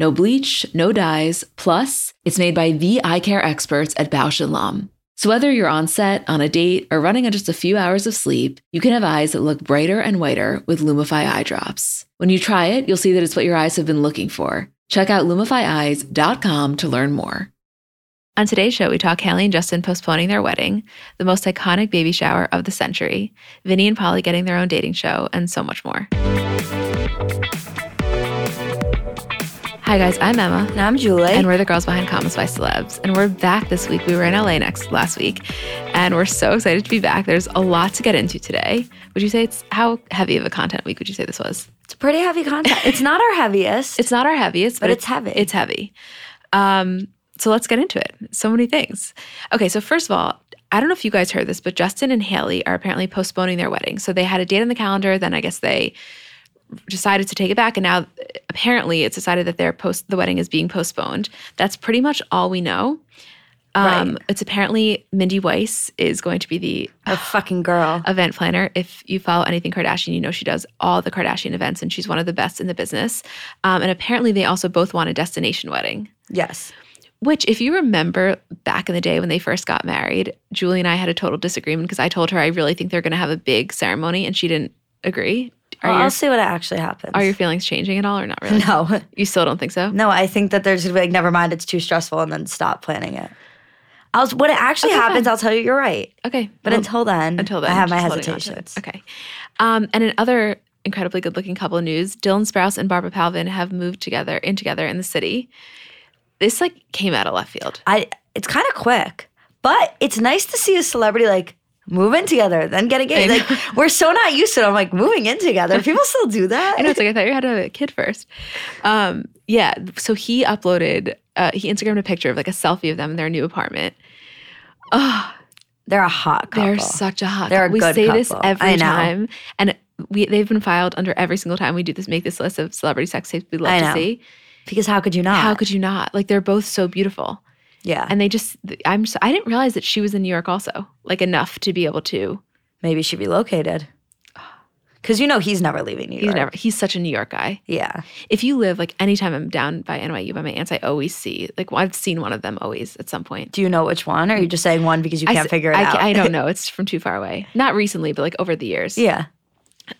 No bleach, no dyes, plus, it's made by the eye care experts at Bausch & Lomb. So whether you're on set, on a date, or running on just a few hours of sleep, you can have eyes that look brighter and whiter with Lumify eye drops. When you try it, you'll see that it's what your eyes have been looking for. Check out lumifyeyes.com to learn more. On today's show, we talk Hailey and Justin postponing their wedding, the most iconic baby shower of the century, Vinny and Pauly getting their own dating show, and so much more. Hi guys, I'm Emma. And I'm Julie. And we're the girls behind Comments by Celebs. And we're back this week. We were in LA next last week. And we're so excited to be back. There's a lot to get into today. Would you say it's how heavy of a content week would you say this was? It's pretty heavy content. It's not our heaviest. It's not our heaviest, but, but it's, heavy. It's heavy. Um, so let's get into it. So many things. Okay, so first of all, I don't know if you guys heard this, but Justin and Hailey are apparently postponing their wedding. So they had a date on the calendar, then I guess they decided to take it back and now apparently it's decided that their post the wedding is being postponed. That's pretty much all we know. Um, right. it's apparently mindy weiss is going to be the a fucking girl. event planner. If you follow anything kardashian you know she does all the kardashian events and she's one of the best in the business. Um, and apparently they also both want a destination wedding. Yes. Which, if you remember back in the day when they first got married, Julie and I had a total disagreement because I told her I really think they're going to have a big ceremony and she didn't agree. Well, your, I'll see what actually happens. Are your feelings changing at all or not really? No. You still don't think so? No, I think that there's gonna be like, never mind, it's too stressful and then stop planning it. I'll, when it actually okay, happens, fine. I'll tell you you're right. Okay. But well, until then, until then, I have my hesitations. Okay. Um, and in other incredibly good looking couple of news, Dylan Sprouse and Barbara Palvin have moved together in together in the city. This like came out of left field. I it's kind of quick, but it's nice to see a celebrity like move in together, then get engaged. Like we're so not used to it. I'm like moving in together. People still do that. I know. It's like I thought you had a kid first. Um, yeah. So he uploaded. Uh, he Instagrammed a picture of like a selfie of them in their new apartment. Oh, they're a hot couple. They're such a hot. They're couple. a we say couple. this every time, and we they've been filed under every single time we do this. Make this list of celebrity sex tapes we love to see. Because how could you not? How could you not? Like they're both so beautiful. Yeah. And they just, I'm, I didn't realize that she was in New York also, like enough to be able to. Maybe she relocated. Because you know he's never leaving New York. He's never. He's such a New York guy. Yeah. If you live like anytime I'm down by NYU by my aunts, I always see like well, I've seen one of them always at some point. Do you know which one? Or are you just saying one because you can't I, figure it I, out? I don't know. It's from too far away. Not recently, but like over the years. Yeah.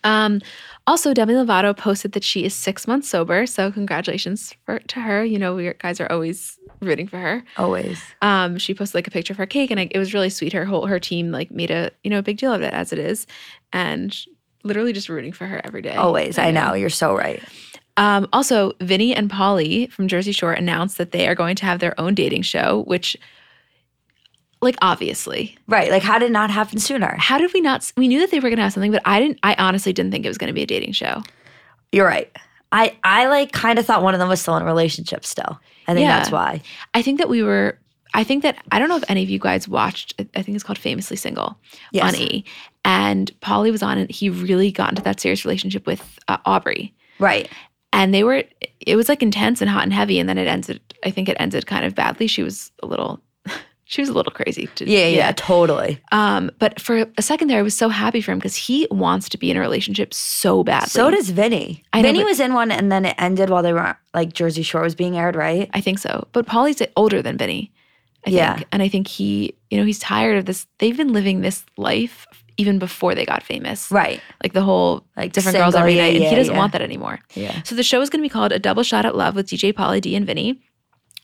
Um, also, Demi Lovato posted that she is six months sober. So congratulations for, to her. You know, we guys are always rooting for her. Always. Um, she posted like a picture of her cake, and I, it was really sweet. Her whole her team like made a you know a big deal of it as it is, and literally just rooting for her every day. Always. I know. You're so right. Um, also, Vinny and Pauly from Jersey Shore announced that they are going to have their own dating show, which like obviously. Right like how did it not happen sooner? How did we not we knew that they were going to have something but i didn't i honestly didn't think it was going to be a dating show. You're right. I i like kind of thought one of them was still in a relationship still. I think yeah. that's why. I think that we were i think that i don't know if any of you guys watched i think it's called famously single yes. on e. And pauly was on and he really got into that serious relationship with uh, aubrey. Right. And they were it was like intense and hot and heavy and then it ended i think it ended kind of badly. She was a little she was a little crazy. To, yeah, yeah, yeah, totally. Um, but for a second there, I was so happy for him because he wants to be in a relationship so badly. So does Vinny. I Vinny know, was in one, and then it ended while they were like Jersey Shore was being aired, right? I think so. But Pauly's older than Vinny. I yeah. think, and I think he, you know, he's tired of this. They've been living this life even before they got famous. Right. Like the whole like different single, girls every yeah, night. And yeah, he doesn't yeah. want that anymore. Yeah. So the show is going to be called A Double Shot at Love with DJ Pauly D and Vinny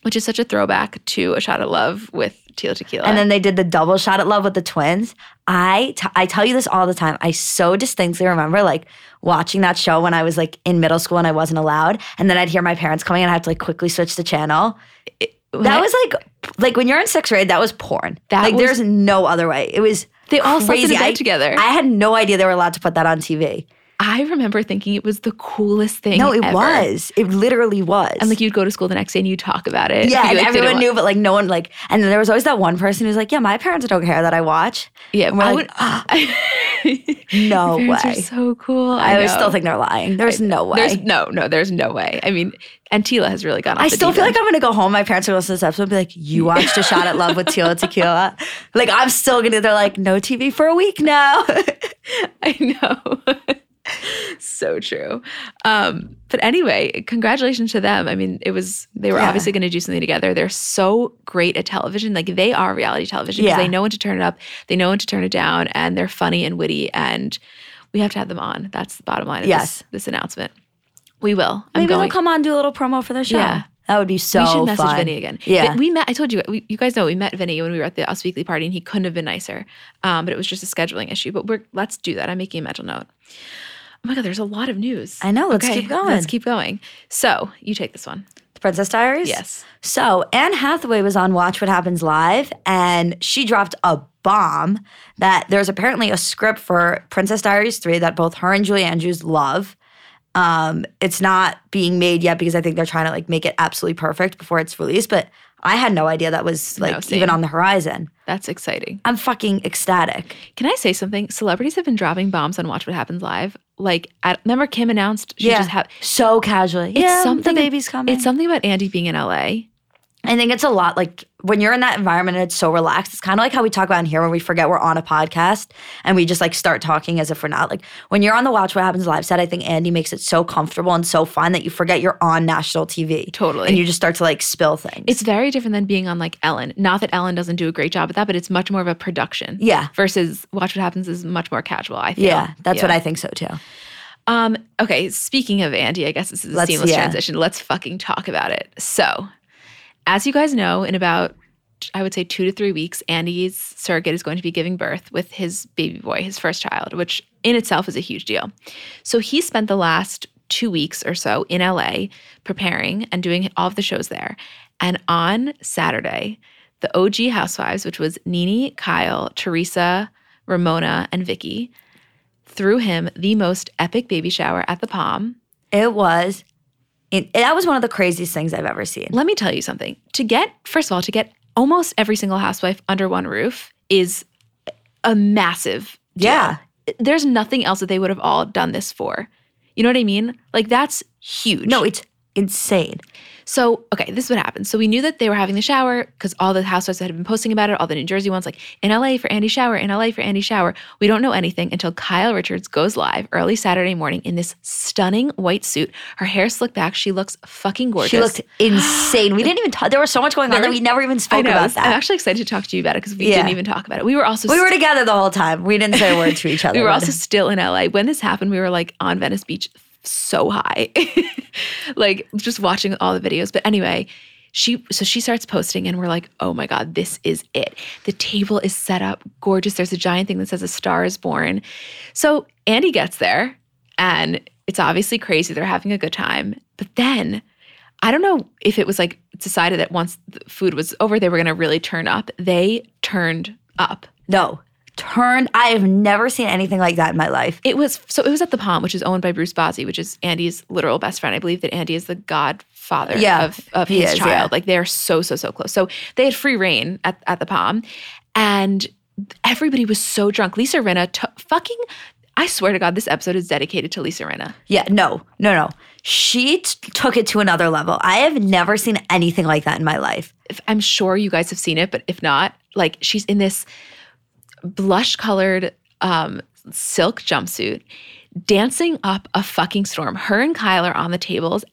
which is such a throwback to A Shot at Love with Tila Tequila. And then they did the double shot at love with the twins. I, t- I tell you this all the time. I so distinctly remember like watching that show when I was like in middle school and I wasn't allowed. And then I'd hear my parents coming and I have to like quickly switch the channel. It, that was like like when you're in sixth grade, that was porn. That like was, there's no other way. It was they all crazy. slept in bed I, together. I had no idea they were allowed to put that on TV. I remember thinking it was the coolest thing. No, it ever. was. It literally was. And like you'd go to school the next day and you'd talk about it. yeah, and like, everyone knew, but like no one like. And then there was always that one person who's like, "Yeah, my parents don't care that I watch." Yeah, I like, would. Ah. No Your are way. so cool. I, I, still think they're lying. There's no way. There's no, no, there's no way. I mean, and Tila has really gone off I still feel end. like I'm gonna go home. My parents are gonna listen to this episode and be like, "You watched a shot at love with Tila Tequila." Like I'm still gonna. They're like, "No TV for a week now." I know. so true. Um, but anyway, congratulations to them. I mean, it was they were Yeah. obviously going to do something together. They're so great at television. Like they are reality television because Yeah. they know when to turn it up, they know when to turn it down, and they're funny and witty. And we have to have them on. That's the bottom line of Yes. this, this announcement. We will. I'm Maybe going. they'll come on and do a little promo for their show. Yeah. that would be so. we should message fun. Vinny again. Yeah. We met. I told you. We, you guys know we met Vinny when we were at the Us Weekly party, and he couldn't have been nicer. Um, but it was just a scheduling issue. But we're let's do that. I'm making a mental note. Oh my god, there's a lot of news. I know, let's keep going. Let's keep going. So you take this one. The Princess Diaries. Yes. So Anne Hathaway was on Watch What Happens Live, and she dropped a bomb that there's apparently a script for Princess Diaries three that both her and Julie Andrews love. Um, it's not being made yet because I think they're trying to like make it absolutely perfect before it's released. But I had no idea that was like same. even on the horizon. That's exciting. I'm fucking ecstatic. Can I say something? Celebrities have been dropping bombs on Watch What Happens Live. Like, at, remember Kim announced she yeah, just had. so casually. It's yeah, something. the baby's coming. It's something about Andy being in LA. I think it's a lot like when you're in that environment and it's so relaxed. It's kind of like how we talk about in here when we forget we're on a podcast and we just like start talking as if we're not. Like when you're on the Watch What Happens live set, I think Andy makes it so comfortable and so fun that you forget you're on national TV. Totally. And you just start to like spill things. It's very different than being on like Ellen. Not that Ellen doesn't do a great job at that, but it's much more of a production. Yeah. Versus Watch What Happens is much more casual. I feel. yeah, that's what I think so too. Um. Okay. Speaking of Andy, I guess this is a Let's- seamless yeah. transition. Let's fucking talk about it. So, as you guys know, in about I would say two to three weeks, Andy's surrogate is going to be giving birth with his baby boy, his first child, which in itself is a huge deal. So he spent the last two weeks or so in LA preparing and doing all of the shows there. And on Saturday, the OG housewives, which was Nene, Kyle, Teresa, Ramona, and Vicki, threw him the most epic baby shower at the Palm. It was. It, that was one of the craziest things I've ever seen. Let me tell you something. To get, first of all, to get almost every single housewife under one roof is a massive deal. Yeah. There's nothing else that they would have all done this for. You know what I mean? Like that's huge. No, it's insane. So, okay, this is what happened. So we knew that they were having the shower because all the housewives had been posting about it, all the New Jersey ones, like in LA for Andy shower, in LA for Andy shower. We don't know anything until Kyle Richards goes live early Saturday morning in this stunning white suit. Her hair slicked back. She looks fucking gorgeous. She looked insane. We didn't even talk. There was so much going on that we never even spoke about I'm actually excited to talk to you about it because we Yeah. didn't even talk about it. We were also we were together the whole time. We didn't say a word to each other. we were also still in LA. When this happened, we were like on Venice Beach so high. like just watching all the videos. But anyway, she so she starts posting and we're like, "Oh my god, this is it. The table is set up gorgeous. There's a giant thing that says a star is born." So Andy gets there and it's obviously crazy. They're having a good time. But then I don't know if it was like decided that once the food was over, they were going to really turn up. They turned up. No. Turned. I have never seen anything like that in my life. It was so it was at the Palm, which is owned by Bruce Bozzi, which is Andy's literal best friend. I believe that Andy is the godfather Yeah, of, of his is, child. yeah. Like they're so, so, so close. So they had free reign at, at the Palm. And everybody was so drunk. Lisa Rinna t- fucking I swear to God, this episode is dedicated to Lisa Rinna. Yeah, no, no, no. She t- took it to another level. I have never seen anything like that in my life. If, I'm sure you guys have seen it, but if not, like she's in this blush colored um, silk jumpsuit, dancing up a fucking storm. Her and Kyle are on the tables,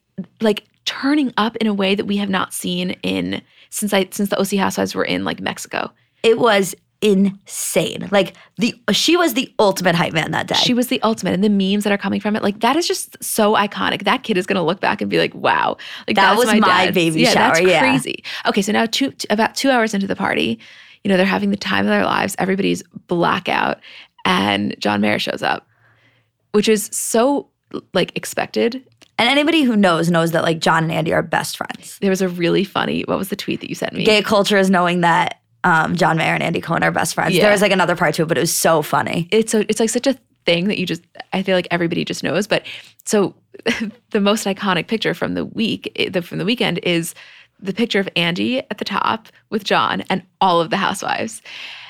like turning up in a way that we have not seen in since I since the OC Housewives were in like Mexico. It was insane. Like the she was the ultimate hype man that day. She was the ultimate, and the memes that are coming from it, like that is just so iconic. That kid is gonna look back and be like, "Wow, like That was my dad's- baby yeah, shower, That's yeah. crazy." Okay, so now two t- about two hours into the party, you know they're having the time of their lives. Everybody's blackout, and John Mayer shows up, which is so like expected. and anybody who knows knows that like John and Andy are best friends. There was a really funny. What was the tweet that you sent me? Gay culture is knowing that um, John Mayer and Andy Cohen are best friends. Yeah. There was like another part to it, but it was so funny. it's so it's like such a thing that you just I feel like everybody just knows. But so the most iconic picture from the week eh, the, from the weekend is the picture of Andy at the top with John and all of the housewives,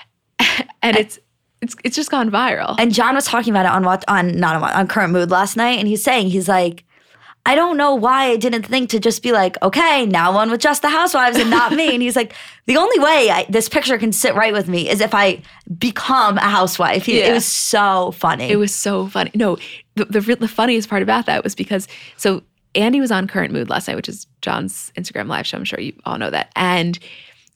and it's it's it's just gone viral. And John was talking about it on what on not on, on current mood last night, and he's saying he's like, I don't know why I didn't think to just be like, okay, now one with just the housewives and not me. And he's like, the only way I, this picture can sit right with me is if I become a housewife. He, Yeah. It was so funny. It was so funny. No, the, the the funniest part about that was because so Andy was on Current Mood last night, which is John's Instagram live show. I'm sure you all know that, and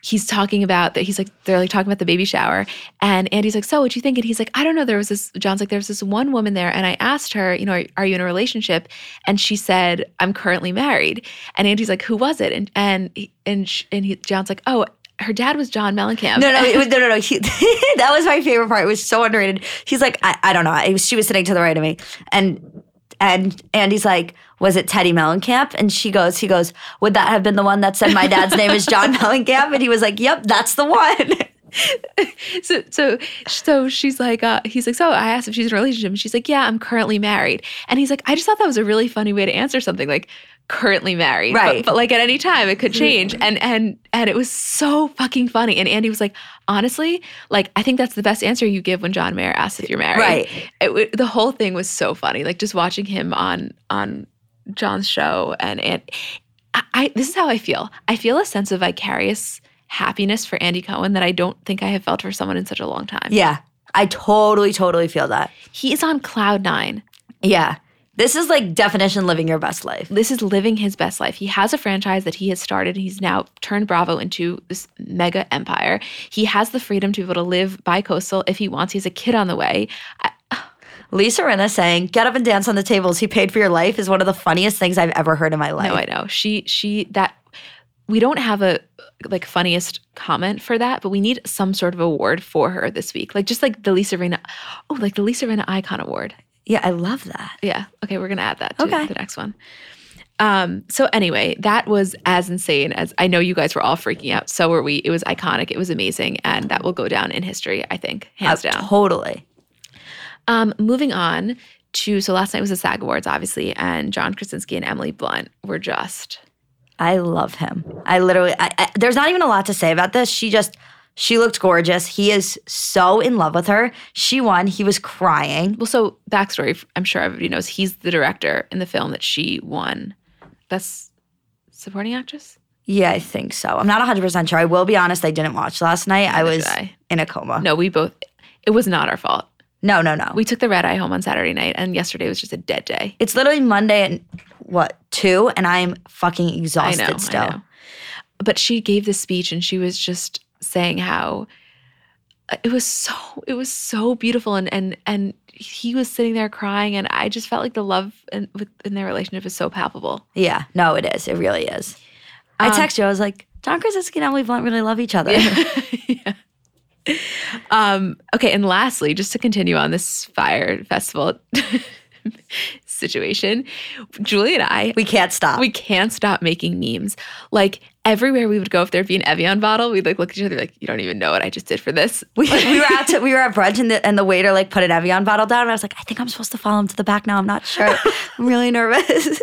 he's talking about that. He's like they're like talking about the baby shower, and Andy's like, "So, what you think?" And he's like, "I don't know." There was this. John's like, "There was this one woman there, and I asked her, you know, are, are you in a relationship?" And she said, "I'm currently married." And Andy's like, "Who was it?" And and he, and sh- and he, John's like, "Oh." Her dad was John Mellencamp. no, no, was, no, no, no. He, that was my favorite part. It was so underrated. He's like, I, I don't know. I, she was sitting to the right of me, and and Andy's like, was it Teddy Mellencamp? And she goes, he goes, would that have been the one that said my dad's name is John Mellencamp? And he was like, yep, that's the one. so so so she's like uh, he's like so i asked if she's in a relationship and she's like yeah i'm currently married and he's like i just thought that was a really funny way to answer something like currently married Right. but, like at any time it could mm-hmm. change and and and it was so fucking funny and andy was like honestly like i think that's the best answer you give when john mayer asks if you're married Right. it, w- the whole thing was so funny like just watching him on on john's show and and I, I this is how i feel i feel a sense of vicarious happiness for andy cohen that i don't think i have felt for someone in such a long time Yeah, I totally, totally feel that. he is on cloud nine Yeah. This is like definition living your best life. this is living his best life. He has a franchise that he has started. He's now turned Bravo into this mega empire. He has the freedom to be able to live bi-coastal if he wants. He's a kid on the way. I, Lisa Rinna saying, get up and dance on the tables he paid for your life is one of the funniest things I've ever heard in my life. no, I know. She she that we don't have a like funniest comment for that, but we need some sort of award for her this week. Like just like the Lisa Rinna, oh, like the Lisa Rinna Icon Award. Yeah, I love that. Yeah. Okay, we're gonna add that to Okay. the next one. Um, so anyway, that was as insane as I know you guys were all freaking out. So were we. It was iconic. It was amazing. And that will go down in history, I think, hands Uh, down. Totally. Um, moving on to so last night was the SAG Awards, obviously, and John Krasinski and Emily Blunt were just I love him. I literally, I, I, there's not even a lot to say about this. She just, she looked gorgeous. He is so in love with her. She won. He was crying. well, so backstory, I'm sure everybody knows he's the director in the film that she won. Best supporting actress? Yeah, I think so. I'm not 100% sure. I will be honest, I didn't watch last night. I was I. in a coma. No, we both it was not our fault. No, no, no. We took the red eye home on Saturday night, and yesterday was just a dead day. it's literally Monday at what, two? And I'm fucking exhausted know, still. I know. But she gave this speech, and she was just saying how uh, it was so it was so beautiful, and and and he was sitting there crying, and I just felt like the love in, within their relationship is so palpable. Yeah, no, it is. It really is. I Um, text you, I was like, John Krasinski and Emily Blunt really love each other. yeah. Um, okay, and lastly, just to continue on this Fyre festival situation, Julie and I we can't stop. we can't stop making memes. Like everywhere we would go, if there'd be an Evian bottle, we'd like look at each other like, you don't even know what I just did for this. We, we were out to, we were at brunch and the, and the waiter like put an Evian bottle down and I was like, I think I'm supposed to follow him to the back now. I'm not sure. I'm really nervous.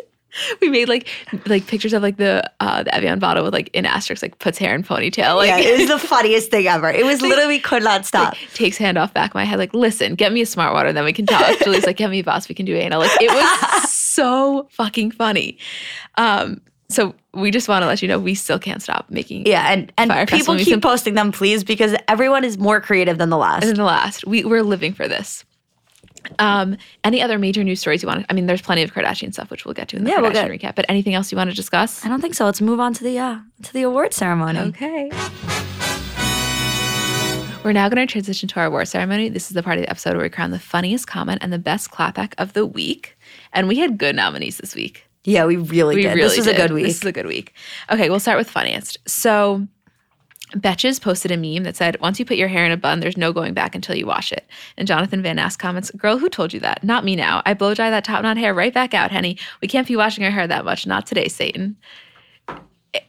we made like like pictures of like the uh the Evian bottle with like in asterisks like puts hair in ponytail. Like yeah, it was the funniest thing ever. It was literally we could not stop. like, takes hand off back of my head, like, listen, get me a smart water, then we can talk. Julie's like, get me a Voss, we can do anal. Like it was so fucking funny. Um, so we just want to let you know we still can't stop making Yeah, and and Fyre people Festival keep posting them, please, because everyone is more creative than the last. in the last. We we're living for this. Um, any other major news stories you want? I mean, there's plenty of Kardashian stuff, which we'll get to in the Yeah, we'll Kardashian recap. But anything else you want to discuss? I don't think so. Let's move on to the uh, to the award ceremony. Okay. We're now going to transition to our award ceremony. This is the part of the episode where we crown the funniest comment and the best clapback of the week. And we had good nominees this week. Yeah, we really We did. really this was did. a good week. This is a good week. Okay, we'll start with funniest. So Betches posted a meme that said, Once you put your hair in a bun, there's no going back until you wash it. And Jonathan Van Ness comments, Girl, who told you that? Not me now. I blow dry that top knot hair right back out, Henny. We can't be washing our hair that much. Not today, Satan. It-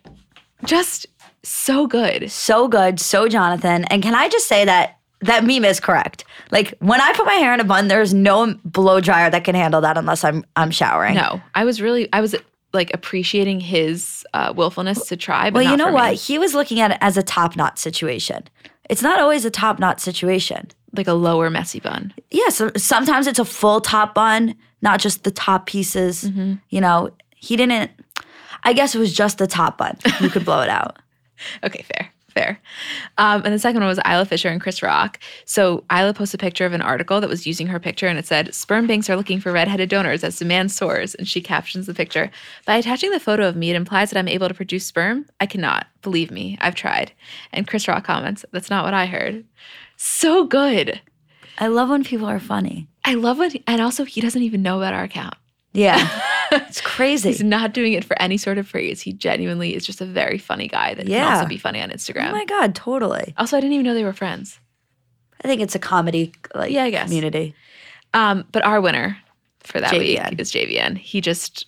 just so good. so good, so Jonathan. And can I just say that that meme is correct? Like when I put my hair in a bun, there's no blow dryer that can handle that unless I'm I'm showering. No, I was really, I was like appreciating his uh, willfulness to try. But Well, you know what? me. He was looking at it as a top knot situation. It's not always a top knot situation. Like a lower messy bun. Yeah, so sometimes it's a full top bun, not just the top pieces. Mm-hmm. You know, he didn't. I guess it was just the top bun. You could blow it out. Okay, fair, fair. Um, and the second one was Isla Fisher and Chris Rock. So Isla posted a picture of an article that was using her picture, and it said, "Sperm banks are looking for redheaded donors as demand soars." And she captions the picture by attaching the photo of me. It implies that I'm able to produce sperm. I cannot. Believe me, I've tried. And Chris Rock comments, "That's not what I heard." So good. I love when people are funny. I love what, and also he doesn't even know about our account. Yeah, it's crazy. He's not doing it for any sort of praise. He genuinely is just a very funny guy that can also be funny on Instagram. Oh my god, totally. also, I didn't even know they were friends. I think it's a comedy like Yeah, I guess. community. Um, but our winner for that JVN. week is JVN. He just,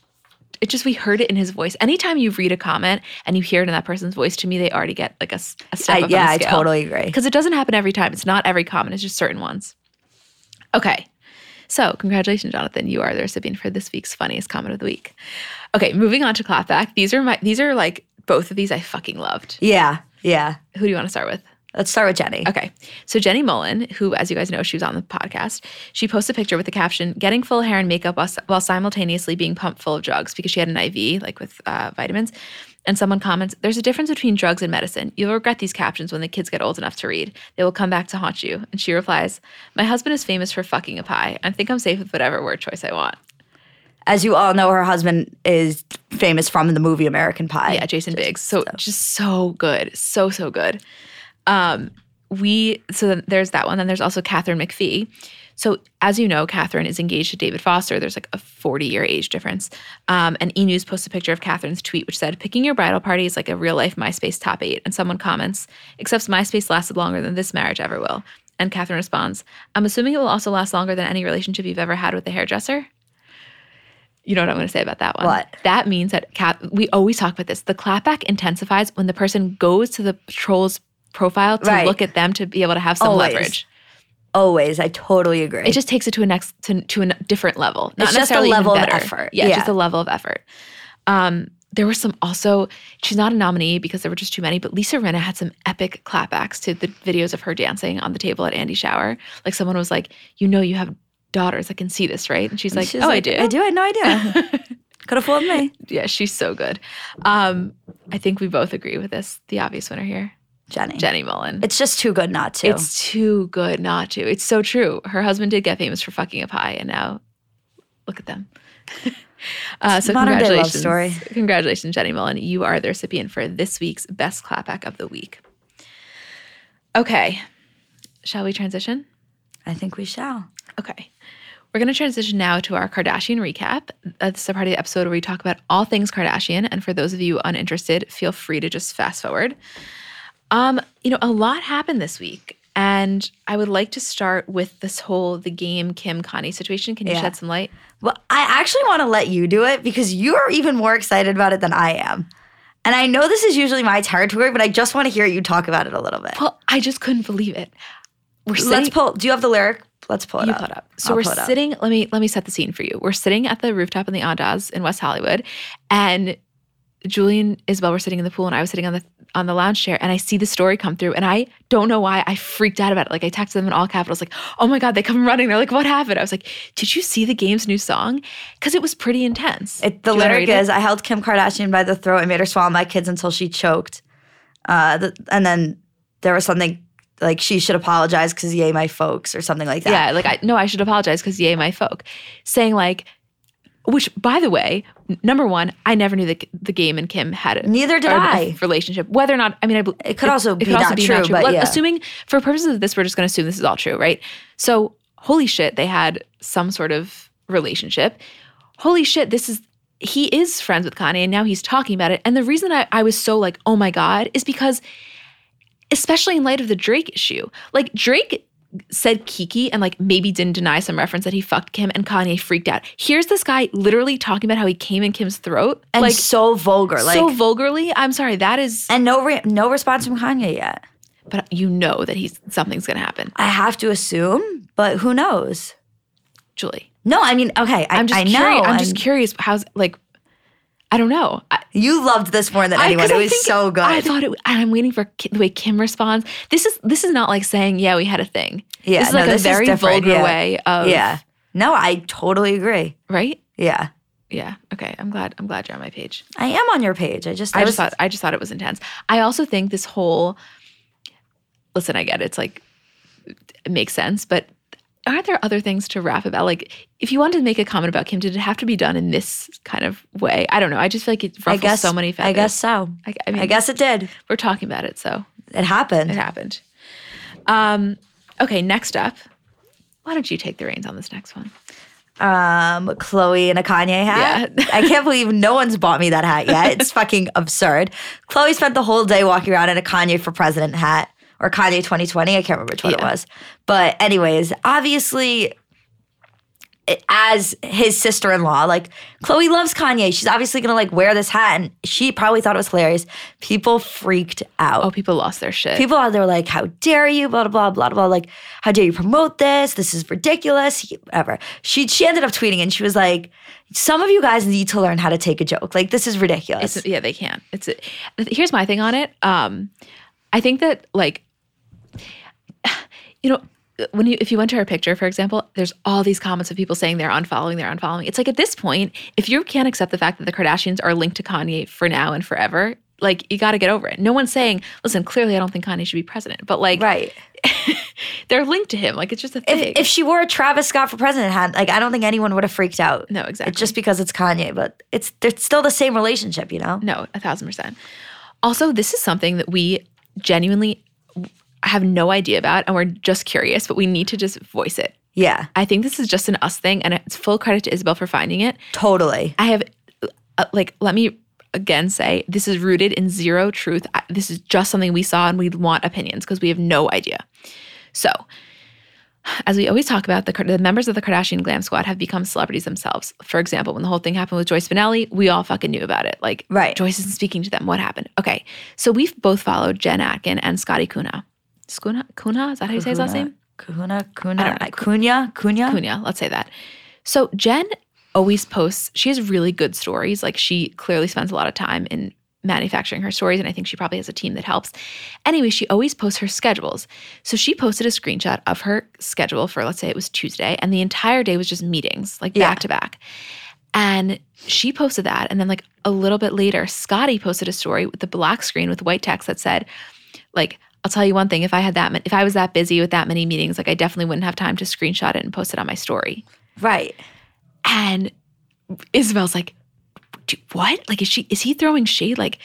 it just, we heard it in his voice. Anytime you read a comment and you hear it in that person's voice, to me, they already get like a step I, up yeah, I totally agree. Because it doesn't happen every time. It's not every comment, it's just certain ones. Okay. So, congratulations, Jonathan. You are the recipient for this week's funniest comment of the week. Okay, moving on to clapback. These are my, these are like, both of these I fucking loved. Yeah, yeah. Who do you want to start with? Let's start with Jenny. Okay. So Jenny Mollen, who, as you guys know, she was on the podcast, she posted a picture with the caption, getting full hair and makeup while, while simultaneously being pumped full of drugs because she had an IV, like with uh, vitamins. And someone comments, There's a difference between drugs and medicine. You'll regret these captions when the kids get old enough to read. They will come back to haunt you. And she replies, My husband is famous for fucking a pie. I think I'm safe with whatever word choice I want. As you all know, her husband is famous from the movie American Pie. Yeah, Jason Biggs. So just so good, so so good. Um, we so then there's that one. Then there's also Katharine McPhee. So as you know, Katharine is engaged to David Foster. There's like a 40 year age difference. Um, and E News posted a picture of Katharine's tweet, which said, "Picking your bridal party is like a real life MySpace top eight. And someone comments, "Except MySpace lasted longer than this marriage ever will." And Katharine responds, "I'm assuming it will also last longer than any relationship you've ever had with a hairdresser." You know what I'm going to say about that one? What? That means that cat. We always talk about this. The clapback intensifies when the person goes to the troll's profile to Right. look at them to be able to have some Always. leverage. Always, I totally agree. It just takes it to a next to, to a different level. Not It's just a level of effort. Yeah, Yeah. just a level of effort. Um, there were some also. She's not a nominee because there were just too many. But Lisa Rinna had some epic clapbacks to the videos of her dancing on the table at Andy Shower. Like someone was like, "You know, you have daughters that can see this, right?" And she's like, She's "Oh, I do. I do. I had no idea. Could have fooled me. yeah, she's so good. Um, I think we both agree with this. The obvious winner here, Jenny. Jenny Mollen. It's just too good not to. It's too good not to. It's so true. Her husband did get famous for fucking a pie, and now look at them. uh, so Modern day love congratulations, story. congratulations, Jenny Mollen. You are the recipient for this week's best clapback of the week. Okay, shall we transition? I think we shall. Okay. We're going to transition now to our Kardashian recap. Uh, This is a part of the episode where we talk about all things Kardashian. And for those of you uninterested, feel free to just fast forward. Um, you know, a lot happened this week. And I would like to start with this whole the game Kim Kanye situation. Can you Yeah. shed some light? Well, I actually want to let you do it because you are even more excited about it than I am. And I know this is usually my territory, but I just want to hear you talk about it a little bit. Well, I just couldn't believe it. We're sitting, Let's pull. Do you have the lyric? Let's pull it you up. pull it up. So I'll we're pull it up. sitting. Let me let me set the scene for you. We're sitting at the rooftop in the Andaz in West Hollywood, and Julian Isabel were sitting in the pool, and I was sitting on the on the lounge chair, and I see the story come through, and I don't know why I freaked out about it. Like I texted them in all capitals, like, "Oh my god!" They come running. They're like, "What happened?" I was like, "Did you see the game's new song?" Because it was pretty intense. It, the lyric read it? is I held Kim Kardashian by the throat and made her swallow my kids until she choked. Uh, the, and then there was something like she should apologize because yay, my folks, or something like that. Yeah, like I no, I should apologize because yay, my folk. Saying like, which by the way, n- number one, I never knew that the game and Kim had a Neither did a I. relationship. Whether or not, I mean, I, bel- It could also be not true, but Let- yeah. Assuming for purposes of this, we're just going to assume this is all true, right? So, holy shit, they had some sort of relationship. Holy shit, this is he is friends with Kanye, and now he's talking about it. And the reason I, I was so like, oh my god, is because, especially in light of the Drake issue, like Drake said Kiki and like maybe didn't deny some reference that he fucked Kim and Kanye freaked out. Here's this guy literally talking about how he came in Kim's throat. and like so vulgar, like so vulgarly. I'm sorry, that is and no re- no response from Kanye yet. but you know that he's something's to happen. I have to assume, but who knows? Julie, No, I mean, okay, I, I'm just I know. curious. I'm just curious. How's like, I don't know. I, You loved this more than I- it was think- so good. I thought it. And I'm waiting for Ki- the way Kim responds. This is this is not like saying, "Yeah, we had a thing." Yeah, this is no, like a very vulgar yeah. way of yeah. No, I totally agree. right. Yeah. Yeah. Okay. I'm glad. I'm glad you're on my page. I am on your page. I just, I, I, just thought. I just thought it was intense. I also think this whole. Listen, I get it. it's like it makes sense, but aren't there other things to rap about? Like, if you wanted to make a comment about Kim, did it have to be done in this kind of way? I don't know. I just feel like it ruffles guess, so many feathers. I guess so. I, I mean, I guess it did. we're talking about it, so It happened. it happened. Um, okay, next up, why don't you take the reins on this next one? um, Khloe in a Kanye hat. Yeah. I can't believe no one's bought me that hat yet. It's fucking absurd. Khloe spent the whole day walking around in a Kanye for president hat or Kanye 2020. I can't remember which one it was. But, anyways, obviously, as his sister in law, like Khloe loves Kanye. She's obviously gonna like wear this hat, and she probably thought it was hilarious. People freaked out. Oh, people lost their shit. People out there were like, "How dare you?" Blah blah blah blah blah. Like, how dare you promote this? This is ridiculous. Whatever. She she ended up tweeting and she was like, "Some of you guys need to learn how to take a joke. Like, this is ridiculous." It's, yeah, they can't. It's a, here's my thing on it. Um, I think that like, you know, when you if you went to her picture, for example, there's all these comments of people saying they're unfollowing, they're unfollowing. It's like at this point, if you can't accept the fact that the Kardashians are linked to Kanye for now and forever, like you got to get over it. No one's saying, listen, clearly I don't think Kanye should be president, but like, right. they're linked to him. Like it's just a thing. If if she wore a Travis Scott for president hat, like I don't think anyone would have freaked out. no, exactly. It's just because it's Kanye, but it's they're still the same relationship, you know. No, a thousand percent. Also, this is something that we genuinely have no idea about and we're just curious, but we need to just voice it. Yeah, I think this is just an us thing and it's full credit to Isabel for finding it. totally. I have, uh, like, let me again say this is rooted in zero truth. This is just something we saw and we want opinions because we have no idea. So, as we always talk about, the, the members of the Kardashian glam squad have become celebrities themselves. For example, when the whole thing happened with Joyce Spinelli, we all fucking knew about it. Like, Right. Joyce isn't speaking to them. What happened? Okay, so we've both followed Jen Atkin and Scotty Kuna. Kuna? Kuna? Is that how you say his last name? Kuna, Kuna. Cunha, Cunha. Cunha, let's say that. So Jen always posts, she has really good stories. Like she clearly spends a lot of time in manufacturing her stories, and I think she probably has a team that helps. Anyway, she always posts her schedules. So she posted a screenshot of her schedule for, let's say it was Tuesday, and the entire day was just meetings, like Yeah. back to back. And she posted that. And then, like a little bit later, Scotty posted a story with the black screen with white text that said, like, I'll tell you one thing, if I had that, if I was that busy with that many meetings, like I definitely wouldn't have time to screenshot it and post it on my story. Right. And Isabel's like, what? Like, is she, is he throwing shade? Like,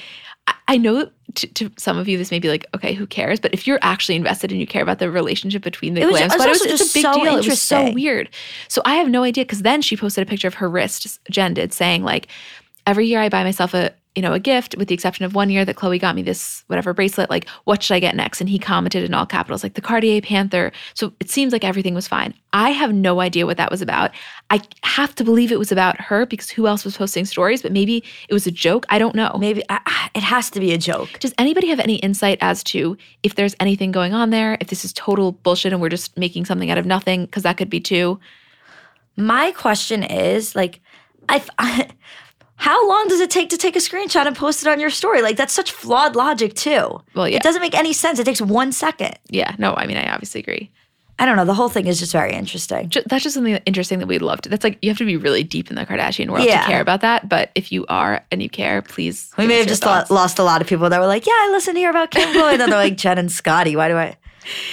I, I know to, to some of you, this may be like, okay, who cares? But if you're actually invested and you care about the relationship between the It was- glam it was squad, it was, it's a just big so deal. It was so weird. So I have no idea because then she posted a picture of her wrist, Jen did, saying like, every year I buy myself a, you know, a gift with the exception of one year that Khloe got me this whatever bracelet. Like, what should I get next? And he commented in all capitals, like the Cartier Panther. So it seems like everything was fine. I have no idea what that was about. I have to believe it was about her because who else was posting stories? But maybe it was a joke. I don't know. Maybe it has to be a joke. Does anybody have any insight as to if there's anything going on there? If this is total bullshit and we're just making something out of nothing? Because that could be too. My question is like, I, I how long does it take to take a screenshot and post it on your story? Like that's such flawed logic too. Well, yeah. It doesn't make any sense. It takes one second. Yeah, no, I mean, I obviously agree. I don't know. The whole thing is just very interesting. Ju- that's just something interesting that we'd love to. That's like you have to be really deep in the Kardashian world Yeah. to care about that. But if you are and you care, please. We may have just thoughts. lost a lot of people that were like, "Yeah, I listen to hear about Kim Khloe." then they're like, "Jen and Scotty, why do I?"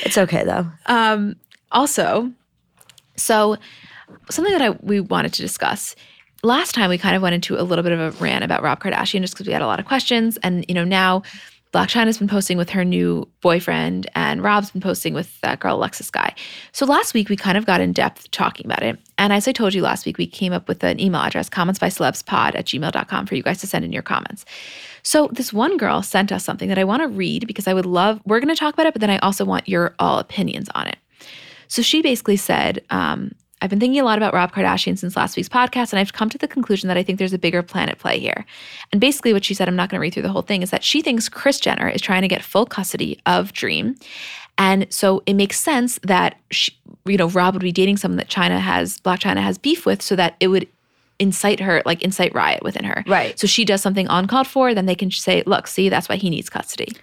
It's okay though. Um, also, so something that I we wanted to discuss. Last time we kind of went into a little bit of a rant about Rob Kardashian just because we had a lot of questions, and you know now Blac Chyna's been posting with her new boyfriend, and Rob's been posting with that girl Alexis Skyy. So last week we kind of got in depth talking about it, and as I told you last week, we came up with an email address, comments by commentsbycelebspod at gmail.com for you guys to send in your comments. So this one girl sent us something that I want to read because I would love. We're going to talk about it, but then I also want your all opinions on it. So she basically said, um, I've been thinking a lot about Rob Kardashian since last week's podcast, and I've come to the conclusion that I think there's a bigger plan at play here. And basically, what she said, I'm not going to read through the whole thing, is that she thinks Kris Jenner is trying to get full custody of Dream. And so it makes sense that she, you know Rob would be dating someone that Chyna has Blac Chyna has beef with, so that it would incite her, like incite riot within her. Right. So she does something uncalled for, then they can say, look, see, that's why he needs custody.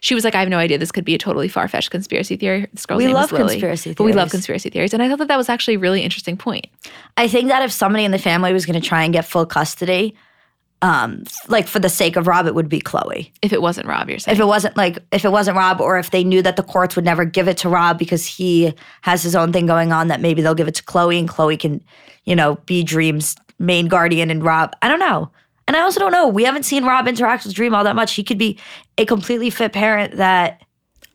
She was like, I have no idea. This could be a totally far fetched conspiracy theory. This girl's We name love is Lily, conspiracy but we love conspiracy theories, and I thought that that was actually a really interesting point. I think that if somebody in the family was going to try and get full custody, um, like for the sake of Rob, it would be Khloe. If it wasn't Rob, you're saying. If it wasn't like if it wasn't Rob, or if they knew that the courts would never give it to Rob because he has his own thing going on, that maybe they'll give it to Khloe and Khloe can, you know, be Dream's main guardian and Rob. I don't know. And I also don't know. We haven't seen Rob interact with Dream all that much. He could be a completely fit parent that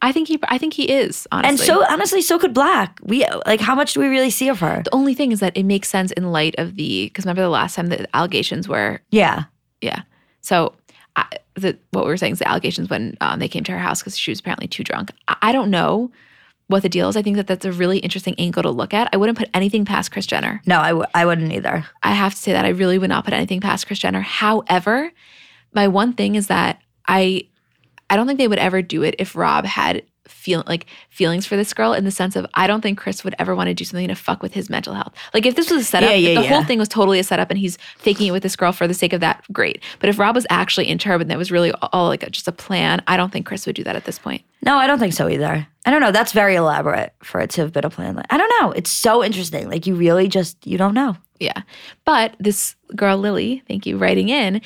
I think he, I think he is honestly. and so honestly, so could Blac. We like how much do we really see of her? the only thing is that it makes sense in light of the because remember the last time the allegations were Yeah. yeah. So I, the what we were saying is the allegations when um, they came to her house because she was apparently too drunk. I, I don't know what the deal is. I think that that's a really interesting angle to look at. I wouldn't put anything past Kris Jenner. No, I w- I wouldn't either. I have to say that I really would not put anything past Kris Jenner. However, my one thing is that I I don't think they would ever do it if Rob had feel like feelings for this girl in the sense of I don't think Kris would ever want to do something to fuck with his mental health. Like if this was a setup, Yeah, yeah, if the yeah. whole thing was totally a setup and he's faking it with this girl for the sake of that, great. But if Rob was actually into her, but that was really all like a, just a plan, I don't think Kris would do that at this point. No, I don't think so either. I don't know. That's very elaborate for it to have been a plan. I don't know. It's so interesting. Like you really just you don't know. Yeah. But this girl, Lily, thank you, writing in,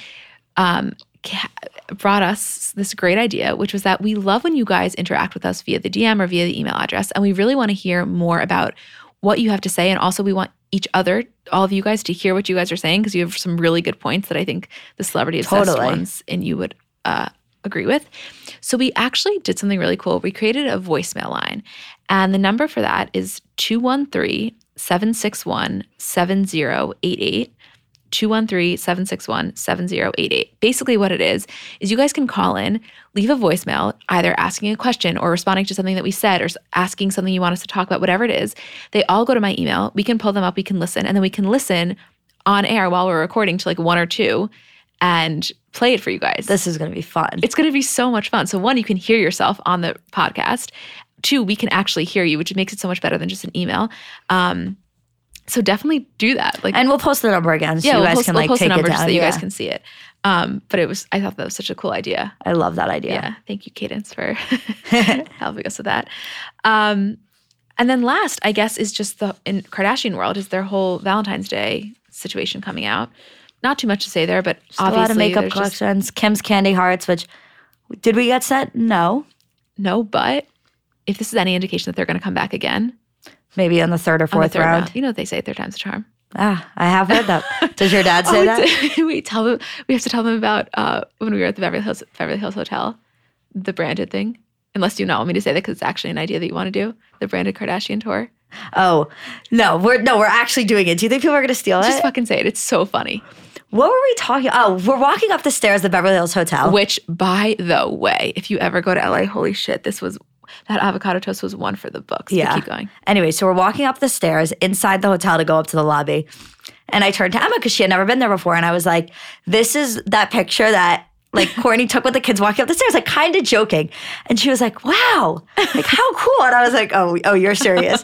um, brought us this great idea, which was that we love when you guys interact with us via the DM or via the email address. And we really want to hear more about what you have to say. And also, we want each other, all of you guys, to hear what you guys are saying because you have some really good points that I think the celebrity obsessed Totally. ones and you would uh, agree with. So, we actually did something really cool. We created a voicemail line, and the number for that is 213 761 7088. 213-761-7088. Basically what it is is you guys can call in, leave a voicemail either asking a question or responding to something that we said or asking something you want us to talk about whatever it is. They all go to my email. We can pull them up, we can listen and then we can listen on air while we're recording to like one or two and play it for you guys. This is gonna be fun. It's going to be so much fun. So, one, you can hear yourself on the podcast. Two, we can actually hear you, which makes it so much better than just an email. Um, so definitely do that. Like, and we'll post the number again so yeah, you we'll guys post, can we'll like the take number it down. so you yeah. guys can see it. Um, but it was, I thought that was such a cool idea. I love that idea. Yeah. Thank you, Cadence, for helping us with that. Um, and then last, I guess, is just the in Kardashian world is their whole Valentine's Day situation coming out. Not too much to say there, but Just a lot of makeup there's just- collections. Kim's Candy Hearts, which did we get set? No. no, but if this is any indication that they're going to come back again, Maybe on the third or fourth third round. You know what they say, third time's a charm. Ah, I have heard that. Does your dad say Oh, that? we tell them we have to tell them about uh, when we were at the Beverly Hills Beverly Hills Hotel, the branded thing. Unless you not want me to say that because it's actually an idea that you want to do, the branded Kardashian tour. Oh, no, we're no, we're actually doing it. Do you think people are gonna steal Just it? Just fucking say it. It's so funny. what were we talking? Oh, we're walking up the stairs at the Beverly Hills Hotel. Which, by the way, if you ever go to LA, holy shit, this was that avocado toast was one for the books. But Yeah. keep going. Anyway, so we're walking up the stairs inside the hotel to go up to the lobby. And I turned to Emma because she had never been there before. And I was like, this is that picture that like Kourtney took with the kids walking up the stairs, like kind of joking. And she was like, wow, like how cool. And I was like, oh, oh, you're serious.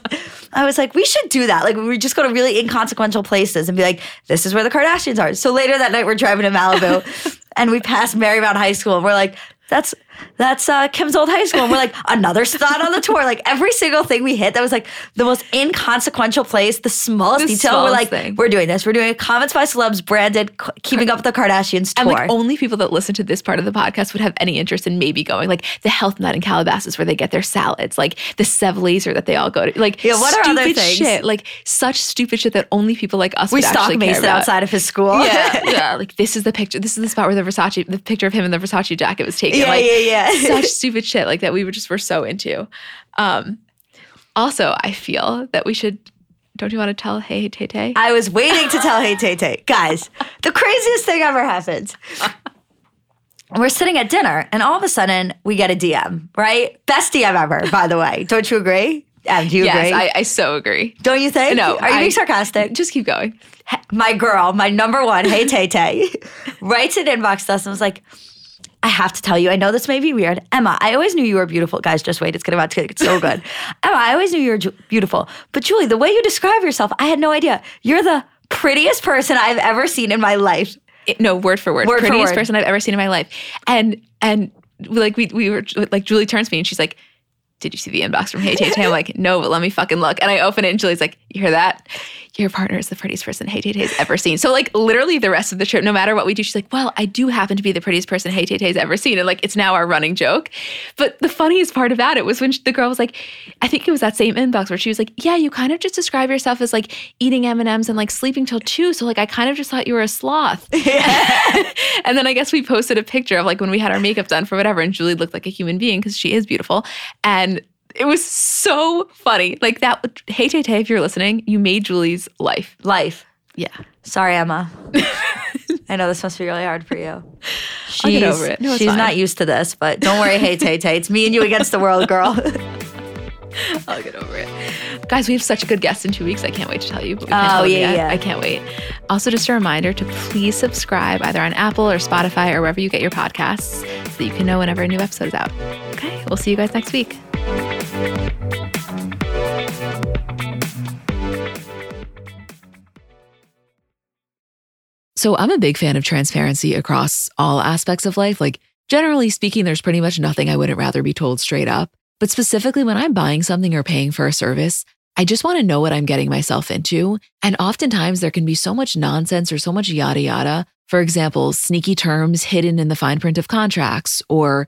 I was like, we should do that. Like we just go to really inconsequential places and be like, this is where the Kardashians are. So later that night we're driving to Malibu and we passed Marymount High School and we're like, that's that's uh, Kim's old high school. And we're like, another spot on the tour. Like every single thing we hit that was like the most inconsequential place, the smallest The detail. We're like, thing. we're doing this. We're doing a Comments by Celebs branded Keeping Up with the Kardashians And tour. like only people that listen to this part of the podcast would have any interest in maybe going. Like the Health Nut in Calabasas where they get their salads, like the Sev Laser that they all go to. Like Yeah, what are stupid other things? shit. Like such stupid shit that only people like us we would actually care about. outside of his school. yeah, yeah. Like this is the picture. This is the spot where the Versace, the picture of him in the Versace jacket was taken. Yeah, like, yeah, yeah. such stupid shit like that. We were just were so into. Um, also, I feel that we should. Don't you want to tell Hey Hey Tay Tay? I was waiting to tell Hey Tay Tay. Guys, the craziest thing ever happened. We're sitting at dinner, and all of a sudden we get a DM, right? Best DM ever, by the way. Don't you agree? Em, do you yes, agree? I, I so agree. Don't you think? No, Are you I- being sarcastic? Just keep going. my girl, my number one, hey Tay Tay, writes an inbox to us and was like, I have to tell you, I know this may be weird. Emma, I always knew you were beautiful. Guys, just wait. It's going to get so good. Emma, I always knew you were ju- beautiful. But Julie, the way you describe yourself, I had no idea. You're the prettiest person I've ever seen in my life. It- no, word for word. Word for Prettiest word. person I've ever seen in my life. And and like we we were like Julie turns to me and she's like, Did you see the inbox from Hey Tay Tay? I'm like, no, but let me fucking look. And I open it and Julie's like, You hear that? Your partner is the prettiest person Hey Tay Tay's ever seen. So like literally the rest of the trip, no matter what we do, she's like, Well, I do happen to be the prettiest person Hey Tay Tay's ever seen. And like it's now our running joke. But the funniest part about it was when the girl was like, I think it was that same inbox where she was like, Yeah, you kind of just describe yourself as like eating M&Ms and like sleeping till two. So like I kind of just thought you were a sloth. Yeah. and then I guess we posted a picture of like when we had our makeup done for whatever, and Julie looked like a human being because she is beautiful. And it was so funny. Like that. Hey Tay Tay, if you're listening, you made Julie's life. Life. Yeah, Sorry, Emma. I know this must be really hard for you. She's, I'll get over it. No, she's fine. not used to this, but don't worry, hey Tay Tay. It's me and you against the world, girl. I'll get over it. Guys, we have such a good guest in two weeks. I can't wait to tell you. But we can't Oh, yeah, yeah. I can't wait. Also, just a reminder to please subscribe either on Apple or Spotify or wherever you get your podcasts so that you can know whenever a new episode is out. Okay, we'll see you guys next week. So I'm a big fan of transparency across all aspects of life. Like, generally speaking, there's pretty much nothing I wouldn't rather be told straight up. But specifically when I'm buying something or paying for a service, I just want to know what I'm getting myself into. And oftentimes there can be so much nonsense or so much yada yada. For example, sneaky terms hidden in the fine print of contracts, or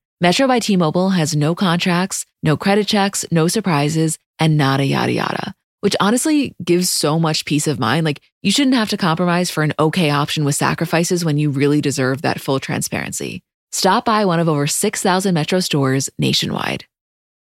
Metro by T Mobile has no contracts, no credit checks, no surprises, and nada yada yada, which honestly gives so much peace of mind. Like, you shouldn't have to compromise for an okay option with sacrifices when you really deserve that full transparency. Stop by one of over 6,000 Metro stores nationwide.